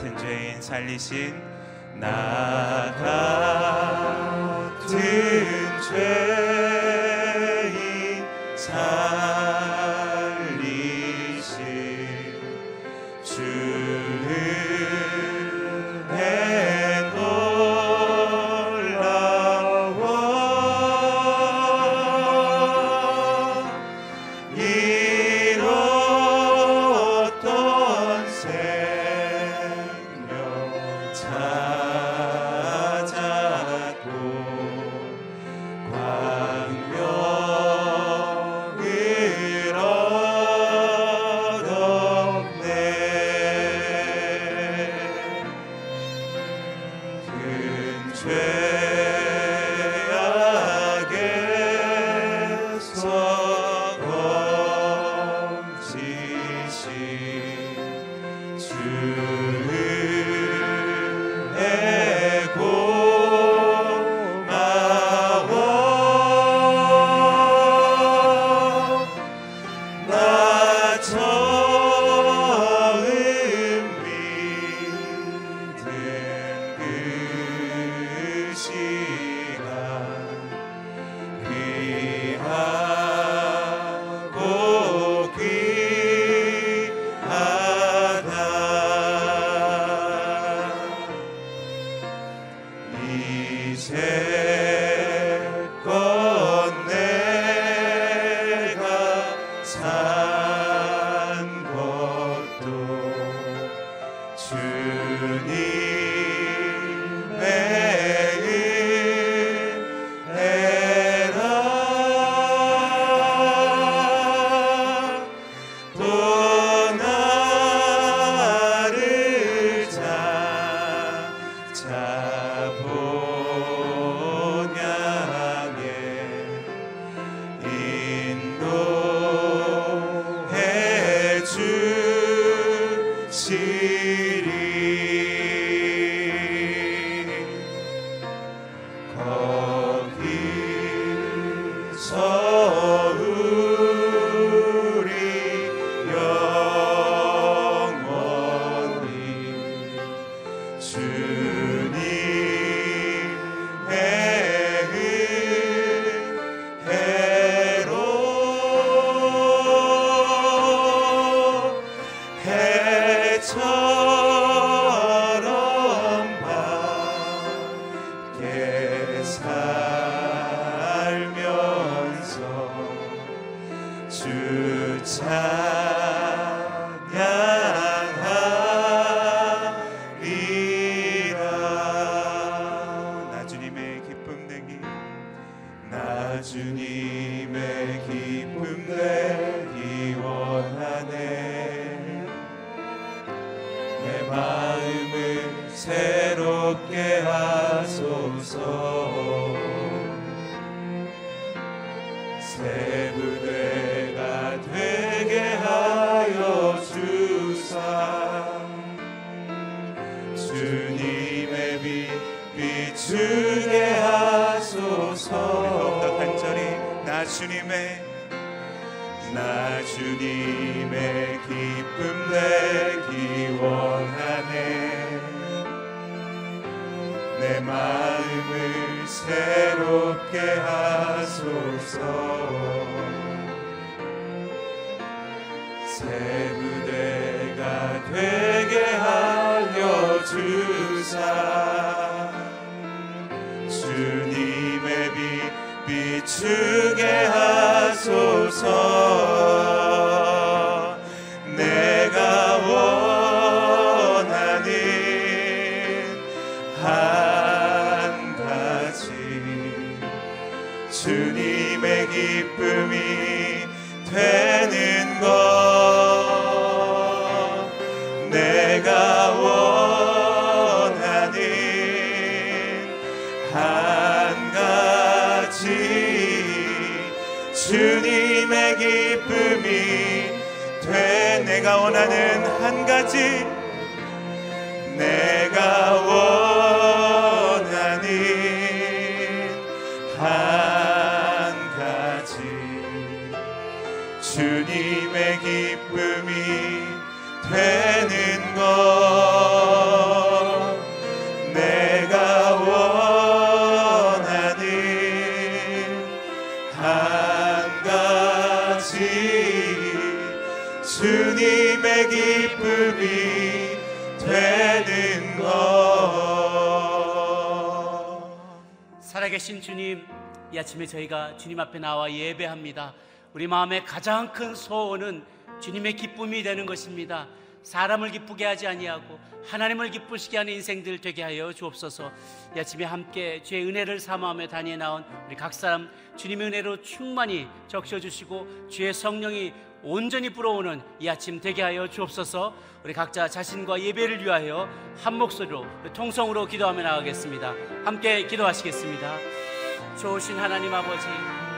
같은 죄인 살리신 나 같은 죄인 Sure. So. 마음을 새롭게 하소서. 새 무대가 되게 하여 주사. 주님의 빛 비추게 하소서. 내가 원하는 한 가지 아침에 저희가 주님 앞에 나와 예배합니다. 우리 마음의 가장 큰 소원은 주님의 기쁨이 되는 것입니다. 사람을 기쁘게 하지 아니하고 하나님을 기쁘시게 하는 인생들 되게 하여 주옵소서. 이 아침에 함께 주의 은혜를 사모하며 다니에 나온 우리 각 사람 주님의 은혜로 충만히 적셔 주시고 주의 성령이 온전히 불어오는 이 아침 되게 하여 주옵소서. 우리 각자 자신과 예배를 위하여 한 목소리로 통성으로 기도하며 나가겠습니다. 함께 기도하시겠습니다. 좋으신 하나님 아버지,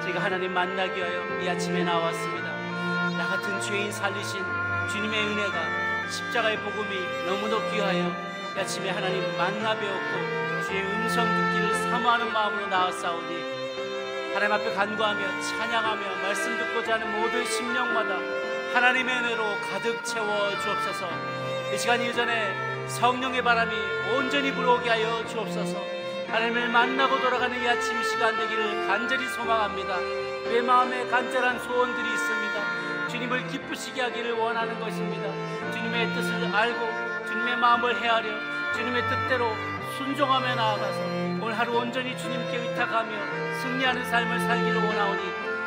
제가 하나님 만나기 위하여 이 아침에 나왔습니다. 나 같은 죄인 살리신 주님의 은혜가 십자가의 복음이 너무도 귀하여 이 아침에 하나님 만나 배웠고 주의 음성 듣기를 사모하는 마음으로 나왔사오니 하나님 앞에 간구하며 찬양하며 말씀 듣고자 하는 모든 심령마다 하나님의 은혜로 가득 채워 주옵소서 이 시간 이전에 성령의 바람이 온전히 불어오게 하여 주옵소서 하나님을 만나고 돌아가는 이 아침 시간 되기를 간절히 소망합니다. 내 마음에 간절한 소원들이 있습니다. 주님을 기쁘시게 하기를 원하는 것입니다. 주님의 뜻을 알고 주님의 마음을 헤아려 주님의 뜻대로 순종하며 나아가서 오늘 하루 온전히 주님께 의탁하며 승리하는 삶을 살기를 원하오니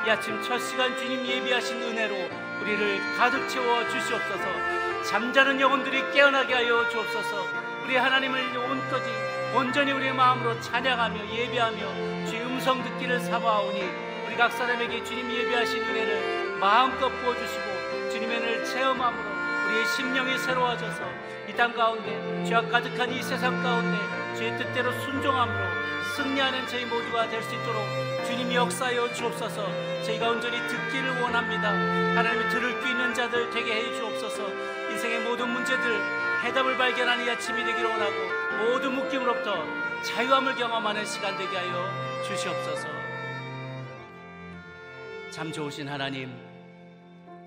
이 아침 첫 시간 주님 예비하신 은혜로 우리를 가득 채워 주시옵소서. 잠자는 영혼들이 깨어나게 하여 주옵소서 우리 하나님을 온까지 온전히 우리의 마음으로 찬양하며 예배하며 주의 음성 듣기를 사모하오니 우리 각 사람에게 주님 예배하신 은혜를 마음껏 부어주시고 주님의 은혜를 체험함으로 우리의 심령이 새로워져서 이 땅 가운데 죄악 가득한 이 세상 가운데 주의 뜻대로 순종함으로 승리하는 저희 모두가 될 수 있도록 주님이 역사하여 주옵소서. 저희가 온전히 듣기를 원합니다. 하나님의 들을 귀 있는 자들 되게 해 주옵소서. 인생의 모든 문제들 해답을 발견하는 이 아침이 되기를 원하고 모든 묶임으로부터 자유함을 경험하는 시간 되게 하여 주시옵소서 참 좋으신 하나님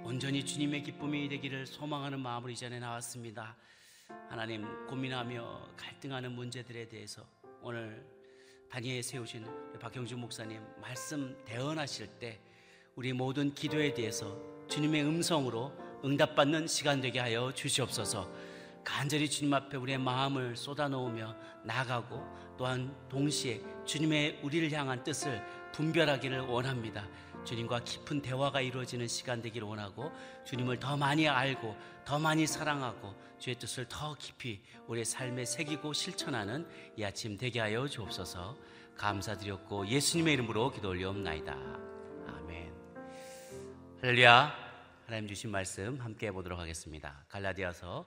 온전히 주님의 기쁨이 되기를 소망하는 마음으로 이 전에 나왔습니다. 하나님 고민하며 갈등하는 문제들에 대해서 오늘 단위에 세우신 박경준 목사님 말씀 대언하실 때 우리 모든 기도에 대해서 주님의 음성으로 응답받는 시간 되게 하여 주시옵소서. 간절히 주님 앞에 우리의 마음을 쏟아놓으며 나가고 또한 동시에 주님의 우리를 향한 뜻을 분별하기를 원합니다. 주님과 깊은 대화가 이루어지는 시간 되기를 원하고 주님을 더 많이 알고 더 많이 사랑하고 주의 뜻을 더 깊이 우리의 삶에 새기고 실천하는 이 아침 되게 하여 주옵소서 감사드렸고 예수님의 이름으로 기도 올려옵나이다. 아멘. 할렐루야. 하나님 주신 말씀 함께 해보도록 하겠습니다. 갈라디아서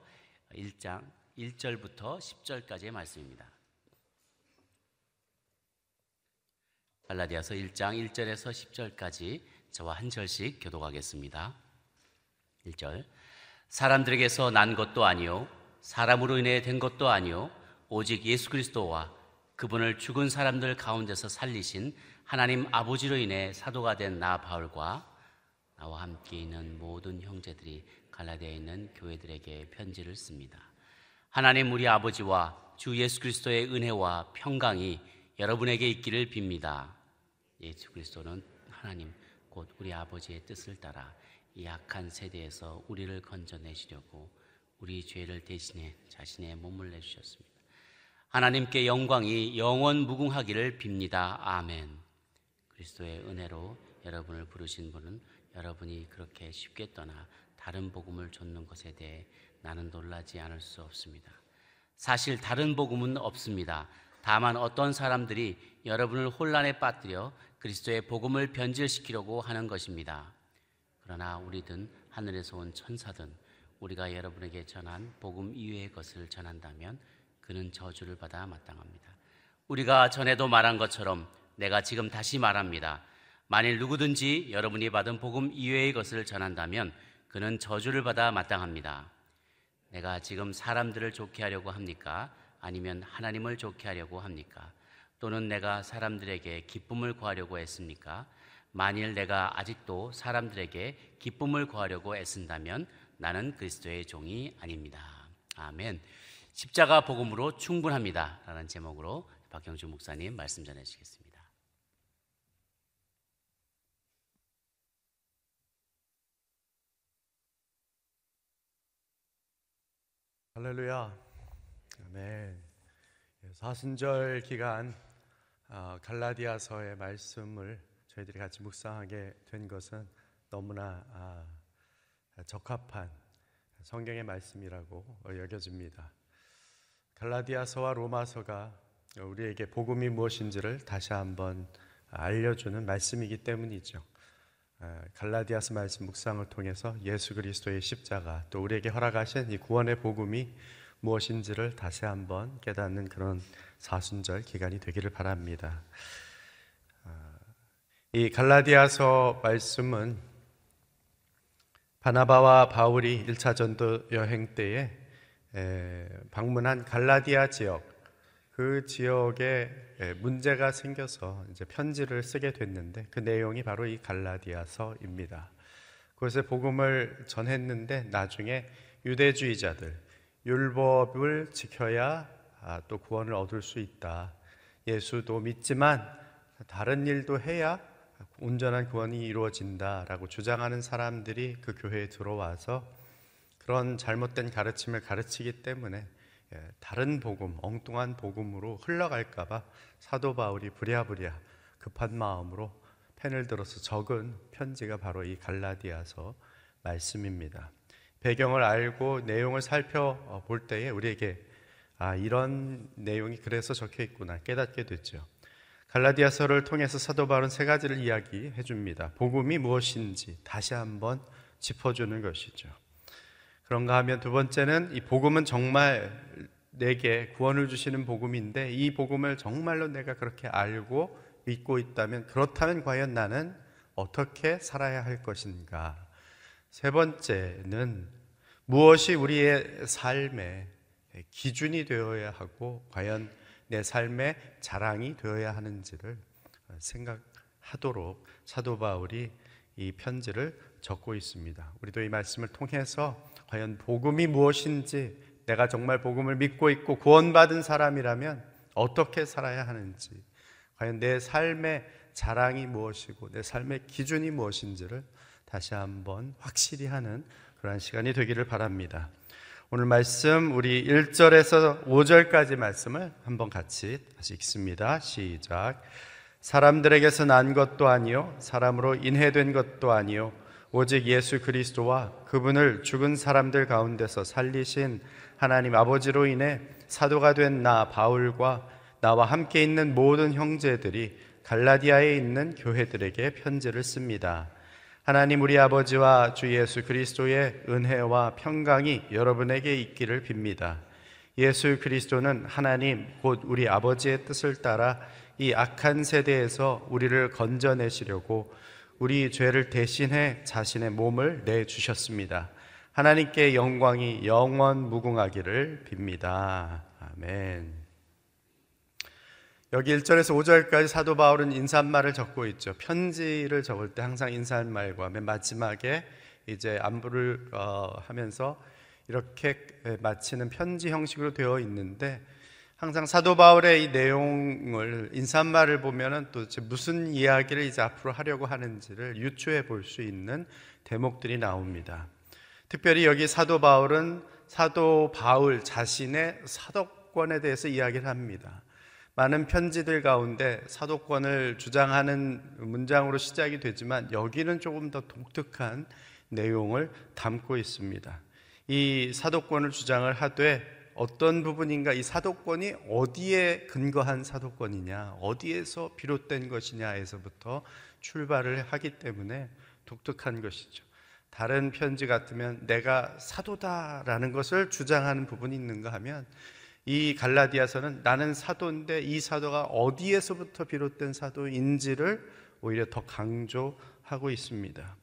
1장 1절부터 10절까지의 말씀입니다. 갈라디아서 1장 1절에서 10절까지 저와 한 절씩 교독하겠습니다. 1절 사람들에게서 난 것도 아니요 사람으로 인해 된 것도 아니요 오직 예수 그리스도와 그분을 죽은 사람들 가운데서 살리신 하나님 아버지로 인해 사도가 된 나 바울과 나와 함께 있는 모든 형제들이 갈라디아에 있는 교회들에게 편지를 씁니다. 하나님 우리 아버지와 주 예수 그리스도의 은혜와 평강이 여러분에게 있기를 빕니다. 예수 그리스도는 하나님 곧 우리 아버지의 뜻을 따라 이 약한 세대에서 우리를 건져내시려고 우리 죄를 대신해 자신의 몸을 내주셨습니다. 하나님께 영광이 영원 무궁하기를 빕니다. 아멘. 그리스도의 은혜로 여러분을 부르신 분은 여러분이 그렇게 쉽게 떠나 다른 복음을 좇는 것에 대해 나는 놀라지 않을 수 없습니다. 사실 다른 복음은 없습니다. 다만 어떤 사람들이 여러분을 혼란에 빠뜨려 그리스도의 복음을 변질시키려고 하는 것입니다. 그러나 우리든 하늘에서 온 천사든 우리가 여러분에게 전한 복음 이외의 것을 전한다면 그는 저주를 받아 마땅합니다. 우리가 전에도 말한 것처럼 내가 지금 다시 말합니다. 만일 누구든지 여러분이 받은 복음 이외의 것을 전한다면 그는 저주를 받아 마땅합니다. 내가 지금 사람들을 좋게 하려고 합니까? 아니면 하나님을 좋게 하려고 합니까? 또는 내가 사람들에게 기쁨을 구하려고 했습니까? 만일 내가 아직도 사람들에게 기쁨을 구하려고 애쓴다면 나는 그리스도의 종이 아닙니다. 아멘. 십자가 복음으로 충분합니다. 라는 제목으로 박경주 목사님 말씀 전해 주시겠습니다. 할렐루야. 아멘. 예, 사순절 기간 아, 갈라디아서의 말씀을 저희들이 같이 묵상하게 된 것은 너무나 아, 적합한 성경의 말씀이라고 여겨집니다. 갈라디아서와 로마서가 우리에게 복음이 무엇인지를 다시 한번 알려주는 말씀이기 때문이죠. 갈라디아서 말씀 묵상을 통해서 예수 그리스도의 십자가 또 우리에게 허락하신 이 구원의 복음이 무엇인지를 다시 한번 깨닫는 그런 사순절 기간이 되기를 바랍니다. 이 갈라디아서 말씀은 바나바와 바울이 1차 전도 여행 때에 방문한 갈라디아 지역 그 지역에 문제가 생겨서 이제 편지를 쓰게 됐는데 그 내용이 바로 이 갈라디아서입니다. 그것에 복음을 전했는데 나중에 유대주의자들 율법을 지켜야 아, 또 구원을 얻을 수 있다. 예수도 믿지만 다른 일도 해야 온전한 구원이 이루어진다라고 주장하는 사람들이 그 교회에 들어와서 그런 잘못된 가르침을 가르치기 때문에 예, 다른 복음, 엉뚱한 복음으로 흘러갈까봐 사도 바울이 부랴부랴 급한 마음으로 펜을 들어서 적은 편지가 바로 이 갈라디아서 말씀입니다. 배경을 알고 내용을 살펴볼 때에 우리에게 아, 이런 내용이 그래서 적혀 있구나 깨닫게 됐죠. 갈라디아서를 통해서 사도 바울은 세 가지를 이야기해 줍니다. 복음이 무엇인지 다시 한번 짚어주는 것이죠. 그런가 하면 두 번째는 이 복음은 정말 내게 구원을 주시는 복음인데 이 복음을 정말로 내가 그렇게 알고 믿고 있다면 그렇다면 과연 나는 어떻게 살아야 할 것인가? 세 번째는 무엇이 우리의 삶의 기준이 되어야 하고 과연 내 삶의 자랑이 되어야 하는지를 생각하도록 사도 바울이 이 편지를 적고 있습니다. 우리도 이 말씀을 통해서 과연 복음이 무엇인지 내가 정말 복음을 믿고 있고 구원받은 사람이라면 어떻게 살아야 하는지 과연 내 삶의 자랑이 무엇이고 내 삶의 기준이 무엇인지를 다시 한번 확실히 하는 그러한 시간이 되기를 바랍니다. 오늘 말씀 우리 1절에서 5절까지 말씀을 한번 같이 다시 읽습니다. 시작. 사람들에게서 난 것도 아니요 사람으로 인해된 것도 아니요 오직 예수 그리스도와 그분을 죽은 사람들 가운데서 살리신 하나님 아버지로 인해 사도가 된 나 바울과 나와 함께 있는 모든 형제들이 갈라디아에 있는 교회들에게 편지를 씁니다. 하나님 우리 아버지와 주 예수 그리스도의 은혜와 평강이 여러분에게 있기를 빕니다. 예수 그리스도는 하나님 곧 우리 아버지의 뜻을 따라 이 악한 세대에서 우리를 건져내시려고 우리 죄를 대신해 자신의 몸을 내 주셨습니다. 하나님께 영광이 영원 무궁하기를 빕니다. 아멘. 여기 1절에서 5절까지 사도 바울은 인사말을 적고 있죠. 편지를 적을 때 항상 인사말과 맨 마지막에 이제 안부를 어, 하면서 이렇게 마치는 편지 형식으로 되어 있는데 항상 사도 바울의 이 내용을 인사말을 보면은 또 무슨 이야기를 이제 앞으로 하려고 하는지를 유추해 볼 수 있는 대목들이 나옵니다. 특별히 여기 사도 바울은 사도 바울 자신의 사도권에 대해서 이야기를 합니다. 많은 편지들 가운데 사도권을 주장하는 문장으로 시작이 되지만 여기는 조금 더 독특한 내용을 담고 있습니다. 이 사도권을 주장을 하되 어떤 부분인가 이 사도권이 어디에 근거한 사도권이냐, 어디에서 비롯된 것이냐에서부터 출발을 하기 때문에 독특한 것이죠. 다른 편지 같으면 내가 사도다라는 것을 주장하는 부분이 있는가 하면 이 갈라디아서는 나는 사도인데 이 사도가 어디에서부터 비롯된 사도인지를 오히려 더 강조하고 있습니다.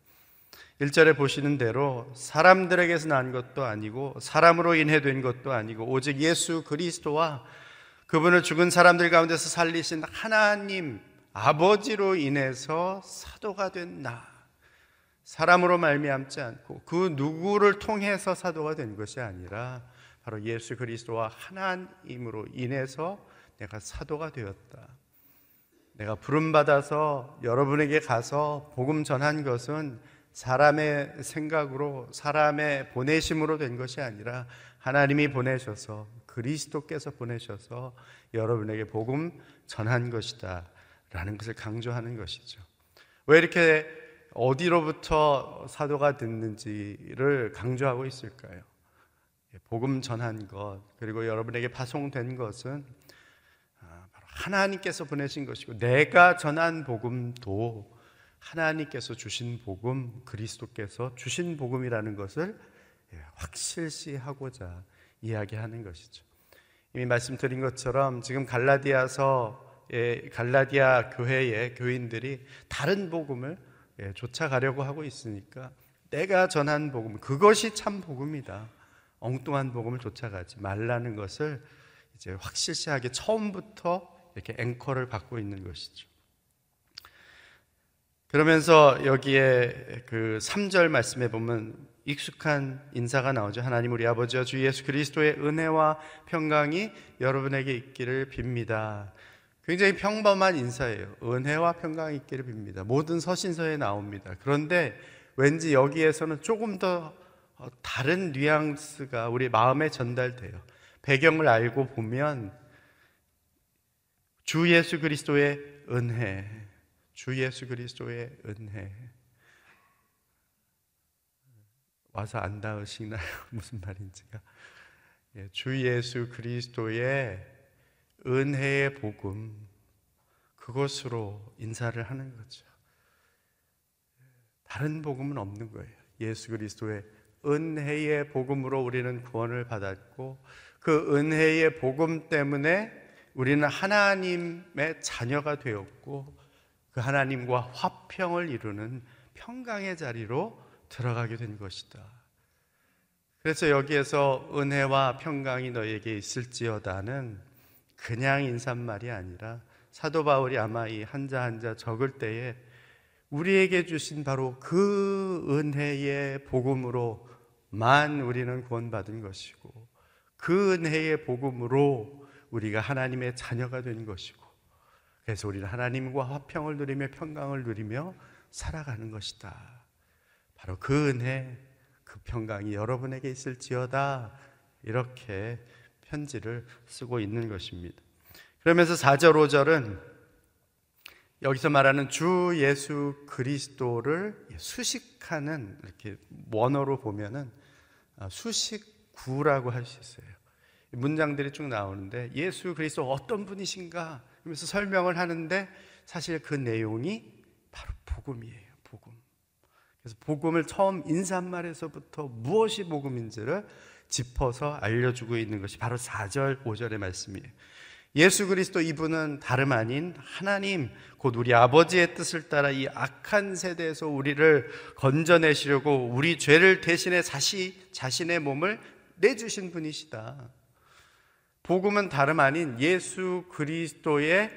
1절에 보시는 대로 사람들에게서 난 것도 아니고 사람으로 인해 된 것도 아니고 오직 예수 그리스도와 그분을 죽은 사람들 가운데서 살리신 하나님 아버지로 인해서 사도가 된 나. 사람으로 말미암지 않고 그 누구를 통해서 사도가 된 것이 아니라 바로 예수 그리스도와 하나님으로 인해서 내가 사도가 되었다. 내가 부름 받아서 여러분에게 가서 복음 전한 것은 사람의 생각으로 사람의 보내심으로 된 것이 아니라 하나님이 보내셔서 그리스도께서 보내셔서 여러분에게 복음 전한 것이다. 라는 것을 강조하는 것이죠. 왜 이렇게 어디로부터 사도가 됐는지를 강조하고 있을까요? 복음 전한 것, 그리고 여러분에게 파송된 것은 아, 하나님께서 보내신 것이고, 내가 전한 복음도 하나님께서 주신 복음, 그리스도께서 주신 복음이라는 것을 예, 확실시 하고자 이야기하는 것이죠. 이미 말씀드린 것처럼 지금 갈라디아서 갈라디아 교회의 교인들이 다른 복음을 예, 쫓아가려고 하고 있으니까 내가 전한 복음 그것이 참 복음이다. 엉뚱한 복음을 쫓아가지 말라는 것을 이제 확실시하게 처음부터 이렇게 앵커를 받고 있는 것이죠. 그러면서 여기에 그 3절 말씀에 보면 익숙한 인사가 나오죠. 하나님 우리 아버지와 주 예수 그리스도의 은혜와 평강이 여러분에게 있기를 빕니다. 굉장히 평범한 인사예요. 은혜와 평강이 있기를 빕니다. 모든 서신서에 나옵니다. 그런데 왠지 여기에서는 조금 더 어, 다른 뉘앙스가 우리 마음에 전달돼요. 배경을 알고 보면 주 예수 그리스도의 은혜, 주 예수 그리스도의 은혜. 와서 안 닿으시나요? 무슨 말인지가. 예, 주 예수 그리스도의 은혜의 복음, 그것으로 인사를 하는 거죠. 다른 복음은 없는 거예요. 예수 그리스도의 은혜의 복음으로 우리는 구원을 받았고, 그 은혜의 복음 때문에 우리는 하나님의 자녀가 되었고, 그 하나님과 화평을 이루는 평강의 자리로 들어가게 된 것이다. 그래서 여기에서 은혜와 평강이 너에게 있을지어다는 그냥 인사말이 아니라 사도 바울이 아마 이 한자 한자 적을 때에 우리에게 주신 바로 그 은혜의 복음으로만 우리는 구원받은 것이고 그 은혜의 복음으로 우리가 하나님의 자녀가 된 것이고 그래서 우리는 하나님과 화평을 누리며 평강을 누리며 살아가는 것이다. 바로 그 은혜, 그 평강이 여러분에게 있을지어다. 이렇게 편지를 쓰고 있는 것입니다. 그러면서 4절, 5절은 여기서 말하는 주 예수 그리스도를 수식하는 이렇게 원어로 보면은 아, 수식구라고 할 수 있어요. 문장들이 쭉 나오는데 예수 그리스도 어떤 분이신가 그러면서 설명을 하는데 사실 그 내용이 바로 복음이에요. 복음. 그래서 복음을 처음 인사말에서부터 무엇이 복음인지를 짚어서 알려주고 있는 것이 바로 4절, 5절의 말씀이에요. 예수 그리스도 이분은 다름 아닌 하나님, 곧 우리 아버지의 뜻을 따라 이 악한 세대에서 우리를 건져내시려고 우리 죄를 대신해 자시, 자신의 몸을 내주신 분이시다. 복음은 다름 아닌 예수 그리스도의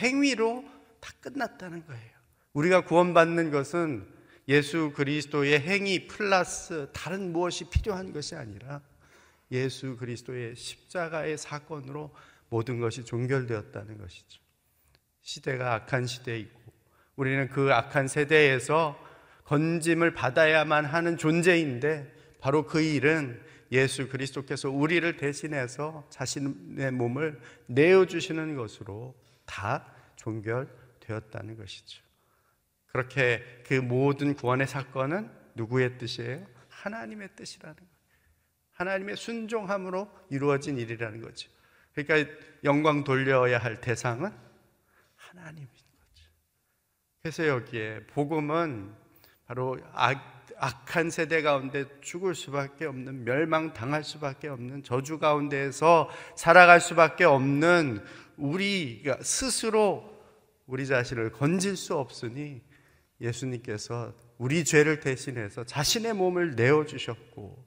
행위로 다 끝났다는 거예요. 우리가 구원받는 것은 예수 그리스도의 행위 플러스 다른 무엇이 필요한 것이 아니라 예수 그리스도의 십자가의 사건으로 모든 것이 종결되었다는 것이죠. 시대가 악한 시대이고 우리는 그 악한 세대에서 건짐을 받아야만 하는 존재인데 바로 그 일은 예수 그리스도께서 우리를 대신해서 자신의 몸을 내어주시는 것으로 다 종결되었다는 것이죠. 그렇게 그 모든 구원의 사건은 누구의 뜻이에요? 하나님의 뜻이라는 거예요. 하나님의 순종함으로 이루어진 일이라는 거죠. 그러니까 영광 돌려야 할 대상은 하나님인 거죠. 그래서 여기에 복음은 바로 악, 악한 세대 가운데 죽을 수밖에 없는 멸망 당할 수밖에 없는 저주 가운데에서 살아갈 수밖에 없는 우리가 스스로 우리 자신을 건질 수 없으니 예수님께서 우리 죄를 대신해서 자신의 몸을 내어 주셨고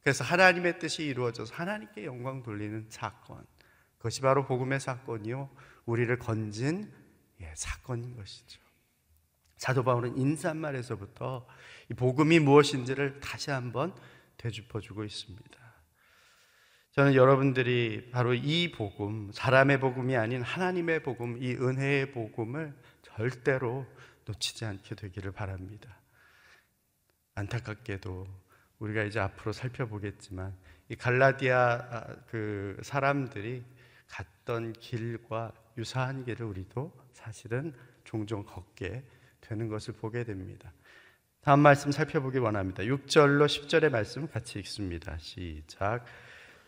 그래서 하나님의 뜻이 이루어져서 하나님께 영광 돌리는 사건 그것이 바로 복음의 사건이요 우리를 건진 예, 사건인 것이죠. 사도 바울은 인사말에서부터 이 복음이 무엇인지를 다시 한번 되짚어 주고 있습니다. 저는 여러분들이 바로 이 복음, 사람의 복음이 아닌 하나님의 복음, 이 은혜의 복음을 절대로 놓치지 않게 되기를 바랍니다. 안타깝게도 우리가 이제 앞으로 살펴보겠지만 이 갈라디아 그 사람들이 갔던 길과 유사한 길을 우리도 사실은 종종 걷게 되는 것을 보게 됩니다. 다음 말씀 살펴보기 원합니다. 6절로 10절의 말씀 같이 읽습니다. 시작.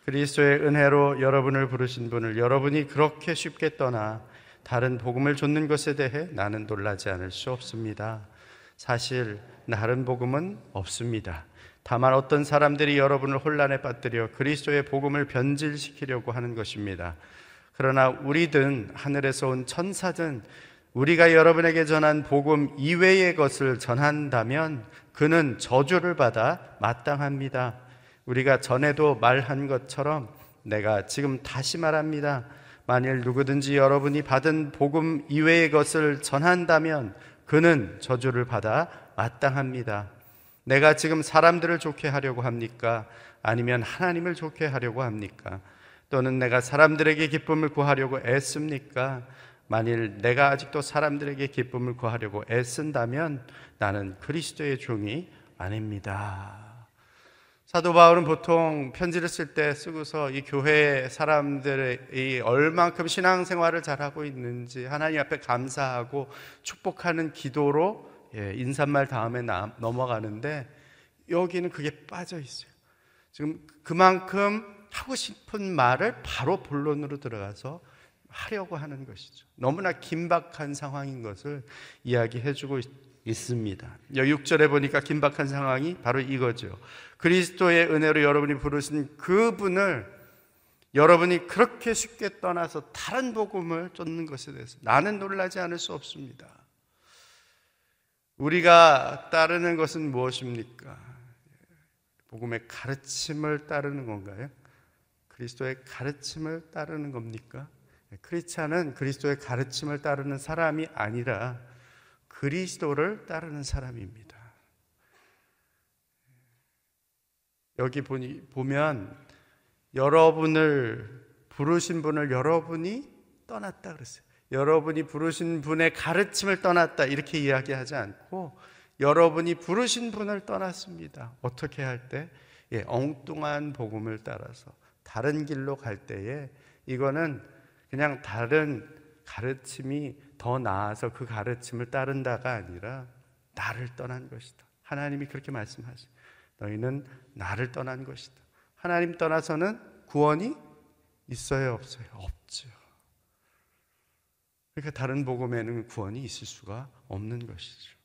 그리스도의 은혜로 여러분을 부르신 분을 여러분이 그렇게 쉽게 떠나 다른 복음을 좇는 것에 대해 나는 놀라지 않을 수 없습니다. 사실 다른 복음은 없습니다. 다만 어떤 사람들이 여러분을 혼란에 빠뜨려 그리스도의 복음을 변질시키려고 하는 것입니다. 그러나 우리든 하늘에서 온 천사든 우리가 여러분에게 전한 복음 이외의 것을 전한다면 그는 저주를 받아 마땅합니다. 우리가 전에도 말한 것처럼 내가 지금 다시 말합니다. 만일 누구든지 여러분이 받은 복음 이외의 것을 전한다면 그는 저주를 받아 마땅합니다. 내가 지금 사람들을 좋게 하려고 합니까? 아니면 하나님을 좋게 하려고 합니까? 또는 내가 사람들에게 기쁨을 구하려고 애씁니까? 만일 내가 아직도 사람들에게 기쁨을 구하려고 애쓴다면 나는 그리스도의 종이 아닙니다. 사도 바울은 보통 편지를 쓸 때 쓰고서 이 교회 사람들이 얼만큼 신앙생활을 잘하고 있는지 하나님 앞에 감사하고 축복하는 기도로 예, 인사말 다음에 넘어가는데 여기는 그게 빠져 있어요. 지금 그만큼 하고 싶은 말을 바로 본론으로 들어가서 하려고 하는 것이죠. 너무나 긴박한 상황인 것을 이야기해 주고 있습니다. 여기 6절에 보니까 긴박한 상황이 바로 이거죠. 그리스도의 은혜로 여러분이 부르신 그분을 여러분이 그렇게 쉽게 떠나서 다른 복음을 쫓는 것에 대해서 나는 놀라지 않을 수 없습니다. 우리가 따르는 것은 무엇입니까? 복음의 가르침을 따르는 건가요? 그리스도의 가르침을 따르는 겁니까? 크리스찬은 그리스도의 가르침을 따르는 사람이 아니라 그리스도를 따르는 사람입니다. 여기 보니, 보면 여러분을 부르신 분을 여러분이 떠났다 그랬어요. 여러분이 부르신 분의 가르침을 떠났다 이렇게 이야기하지 않고 여러분이 부르신 분을 떠났습니다. 어떻게 할 때? 예, 엉뚱한 복음을 따라서 다른 길로 갈 때에 이거는 그냥 다른 가르침이 더 나아서 그 가르침을 따른다가 아니라 나를 떠난 것이다. 하나님이 그렇게 말씀하시. 너희는 나를 떠난 것이다. 하나님 떠나서는 구원이 있어요, 없어요? 없죠. 그러니까 다른 복음에는 구원이 있을 수가 없는 것이죠.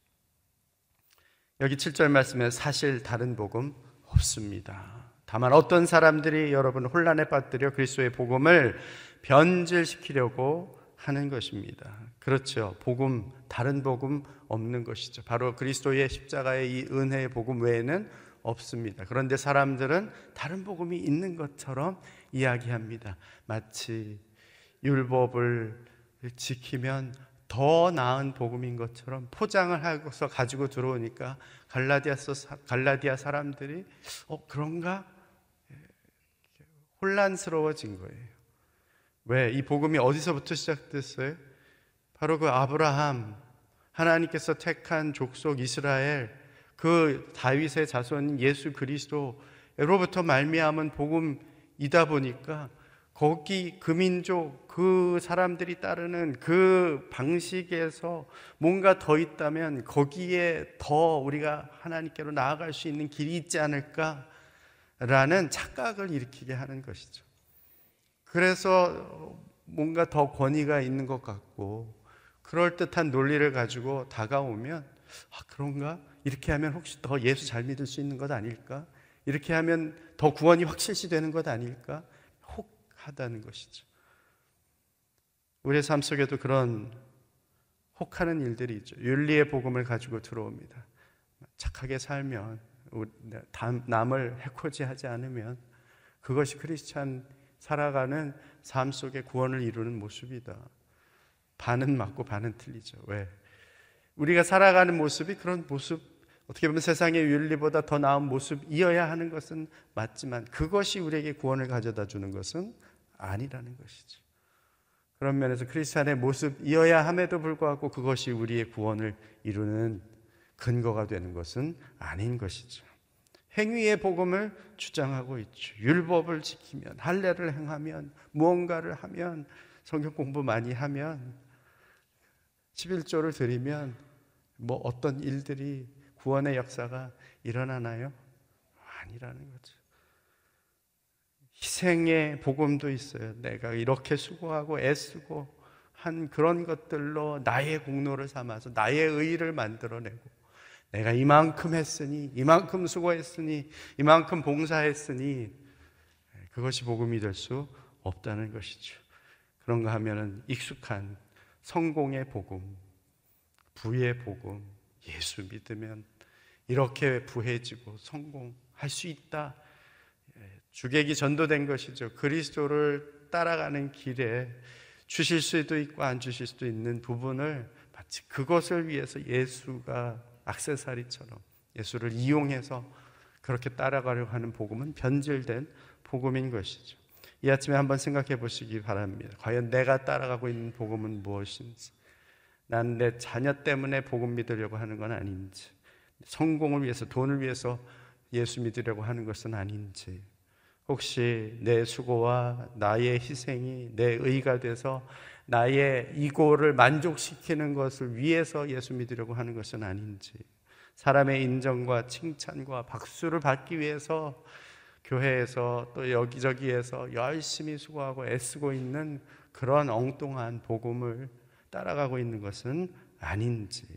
여기 7절 말씀에 사실 다른 복음 없습니다. 다만 어떤 사람들이 여러분 혼란에 빠뜨려 그리스도의 복음을 변질시키려고 하는 것입니다. 그렇죠. 복음, 다른 복음 없는 것이죠. 바로 그리스도의 십자가의 이 은혜의 복음 외에는 없습니다. 그런데 사람들은 다른 복음이 있는 것처럼 이야기합니다. 마치 율법을 지키면 더 나은 복음인 것처럼 포장을 하고서 가지고 들어오니까 갈라디아서 갈라디아 사람들이 어 그런가 혼란스러워진 거예요. 왜? 이 복음이 어디서부터 시작됐어요? 바로 그 아브라함, 하나님께서 택한 족속 이스라엘, 그 다윗의 자손 예수 그리스도로부터 말미암은 복음이다 보니까 거기 그 민족, 그 사람들이 따르는 그 방식에서 뭔가 더 있다면 거기에 더 우리가 하나님께로 나아갈 수 있는 길이 있지 않을까라는 착각을 일으키게 하는 것이죠. 그래서 뭔가 더 권위가 있는 것 같고 그럴듯한 논리를 가지고 다가오면 아, 그런가? 이렇게 하면 혹시 더 예수 잘 믿을 수 있는 것 아닐까? 이렇게 하면 더 구원이 확실시 되는 것 아닐까? 혹하다는 것이죠. 우리의 삶 속에도 그런 혹하는 일들이 있죠. 윤리의 복음을 가지고 들어옵니다. 착하게 살면 남을 해코지하지 않으면 그것이 크리스찬 살아가는 삶 속에 구원을 이루는 모습이다. 반은 맞고 반은 틀리죠. 왜? 우리가 살아가는 모습이 그런 모습, 어떻게 보면 세상의 윤리보다 더 나은 모습이어야 하는 것은 맞지만 그것이 우리에게 구원을 가져다 주는 것은 아니라는 것이죠. 그런 면에서 크리스찬의 모습이어야 함에도 불구하고 그것이 우리의 구원을 이루는 근거가 되는 것은 아닌 것이죠. 행위의 복음을 주장하고 있죠. 율법을 지키면, 할례를 행하면, 무언가를 하면, 성경 공부 많이 하면, 11조를 드리면, 뭐 어떤 일들이 구원의 역사가 일어나나요? 아니라는 거죠. 희생의 복음도 있어요. 내가 이렇게 수고하고 애쓰고 한 그런 것들로 나의 공로를 삼아서 나의 의를 만들어내고 내가 이만큼 했으니 이만큼 수고했으니 이만큼 봉사했으니 그것이 복음이 될 수 없다는 것이죠. 그런가 하면은 익숙한 성공의 복음, 부의 복음, 예수 믿으면 이렇게 부해지고 성공할 수 있다. 주객이 전도된 것이죠. 그리스도를 따라가는 길에 주실 수도 있고 안 주실 수도 있는 부분을 마치 그것을 위해서 예수가 악세사리처럼 예수를 이용해서 그렇게 따라가려고 하는 복음은 변질된 복음인 것이죠. 이 아침에 한번 생각해 보시기 바랍니다. 과연 내가 따라가고 있는 복음은 무엇인지, 난 내 자녀 때문에 복음 믿으려고 하는 건 아닌지, 성공을 위해서, 돈을 위해서 예수 믿으려고 하는 것은 아닌지, 혹시 내 수고와 나의 희생이 내 의가 돼서 나의 이고를 만족시키는 것을 위해서 예수 믿으려고 하는 것은 아닌지 사람의 인정과 칭찬과 박수를 받기 위해서 교회에서 또 여기저기에서 열심히 수고하고 애쓰고 있는 그런 엉뚱한 복음을 따라가고 있는 것은 아닌지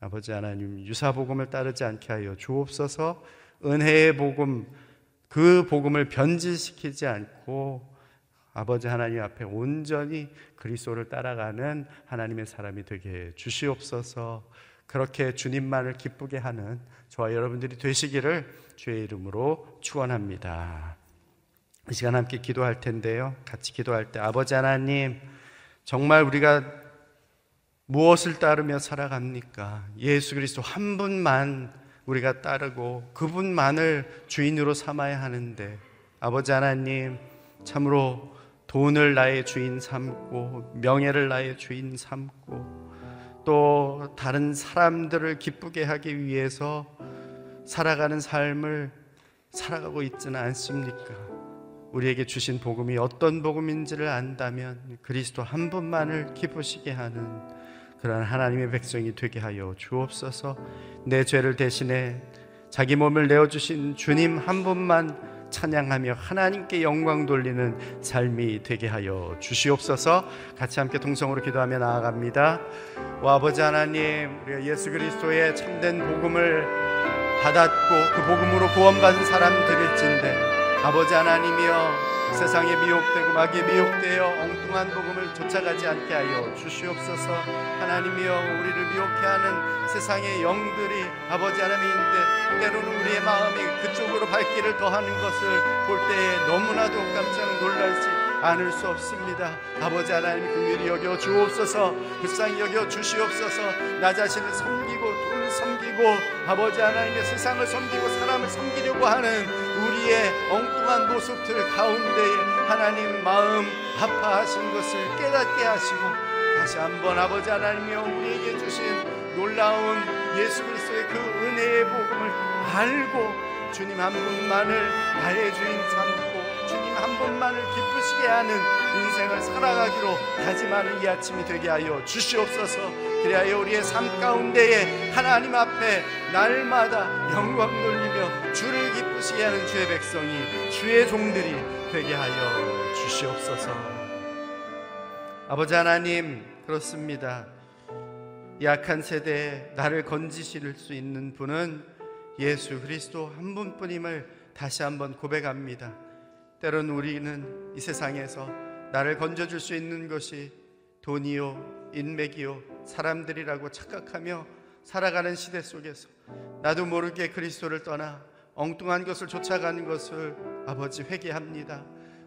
아버지 하나님 유사 복음을 따르지 않게 하여 주옵소서. 은혜의 복음 그 복음을 변질시키지 않고 아버지 하나님 앞에 온전히 그리스도를 따라가는 하나님의 사람이 되게 주시옵소서. 그렇게 주님만을 기쁘게 하는 저와 여러분들이 되시기를 주의 이름으로 축원합니다. 이 시간 함께 기도할 텐데요. 같이 기도할 때 아버지 하나님 정말 우리가 무엇을 따르며 살아갑니까? 예수 그리스도 한 분만 우리가 따르고 그분만을 주인으로 삼아야 하는데 아버지 하나님 참으로 돈을 나의 주인 삼고 명예를 나의 주인 삼고 또 다른 사람들을 기쁘게 하기 위해서 살아가는 삶을 살아가고 있지는 않습니까? 우리에게 주신 복음이 어떤 복음인지를 안다면 그리스도 한 분만을 기쁘시게 하는 그러한 하나님의 백성이 되게 하여 주옵소서. 내 죄를 대신해 자기 몸을 내어 주신 주님 한 분만 찬양하며 하나님께 영광 돌리는 삶이 되게 하여 주시옵소서. 같이 함께 동성으로 기도하며 나아갑니다. 오 아버지 하나님, 우리가 예수 그리스도의 참된 복음을 받았고 그 복음으로 구원받은 사람들일진데 아버지 하나님이여 세상에 미혹되고 마귀에 미혹되어 엉뚱한 복음을 쫓아가지 않게 하여 주시옵소서. 하나님이여 우리를 미혹해 하는 세상의 영들이 아버지 하나님인데 때로는 우리의 마음이 그쪽으로 발길을 더하는 것을 볼 때에 너무나도 깜짝 놀랄지 않을 수 없습니다. 아버지 하나님 긍휼히 여겨 주옵소서. 불쌍히 여겨 주시옵소서. 나 자신을 섬 기고 돈을 섬기고 아버지 하나님의 세상을 섬기고 사람을 섬기려고 하는 우리의 엉뚱한 모습들 가운데에 하나님 마음 아파하신 것을 깨닫게 하시고 다시 한번 아버지 하나님이여 우리에게 주신 놀라운 예수 그리스도의 그 은혜의 복음을 알고 주님 한 분만을 나의 주인 삼고 주님 한 분만을 기쁘시게 하는 인생을 살아가기로 다짐하는 이 아침이 되게 하여 주시옵소서 그리하여 우리의 삶 가운데에 하나님 앞에 날마다 영광 돌리며 주를 기쁘시게 하는 주의 백성이 주의 종들이 되게 하여 주시옵소서 아버지 하나님 그렇습니다 약한 세대에 나를 건지실 수 있는 분은 예수 그리스도 한 분뿐임을 다시 한번 고백합니다. 때론 우리는 이 세상에서 나를 건져줄 수 있는 것이 돈이요, 인맥이요, 사람들이라고 착각하며 살아가는 시대 속에서 나도 모르게 그리스도를 떠나 엉뚱한 것을 쫓아가는 것을 아버지 회개합니다.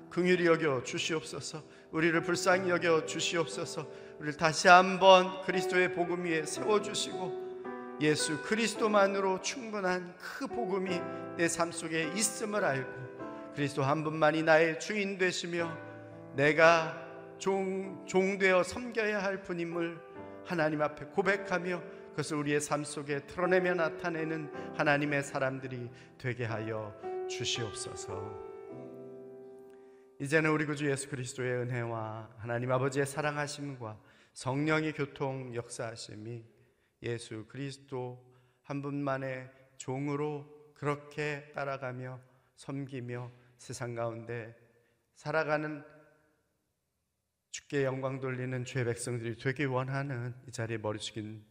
긍휼히 여겨 주시옵소서. 우리를 불쌍히 여겨 주시옵소서. 우리를 다시 한번 그리스도의 복음 위에 세워 주시고 예수 그리스도만으로 충분한 그 복음이 내 삶 속에 있음을 알고 그리스도 한 분만이 나의 주인 되시며 내가 종, 종되어 섬겨야 할 분임을 하나님 앞에 고백하며 그것을 우리의 삶 속에 드러내며 나타내는 하나님의 사람들이 되게 하여 주시옵소서. 이제는 우리 구주 예수 그리스도의 은혜와 하나님 아버지의 사랑하심과 성령의 교통 역사하심이 예수 그리스도 한 분만의 종으로 그렇게 따라가며 섬기며 세상 가운데 살아가는 주께 영광 돌리는 주의 백성들이 되기 원하는 이 자리에 머리 숙인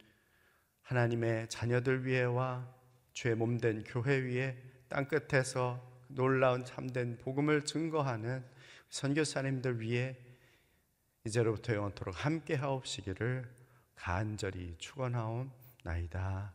하나님의 자녀들 위에와 주의 몸된 교회 위에 땅 끝에서 놀라운 참된 복음을 증거하는 선교사님들 위에 이제로부터 영원토록 함께 하옵시기를 간절히 축원하옵나이다.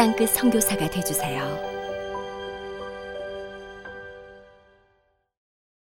땅끝 선교사가 되주세요.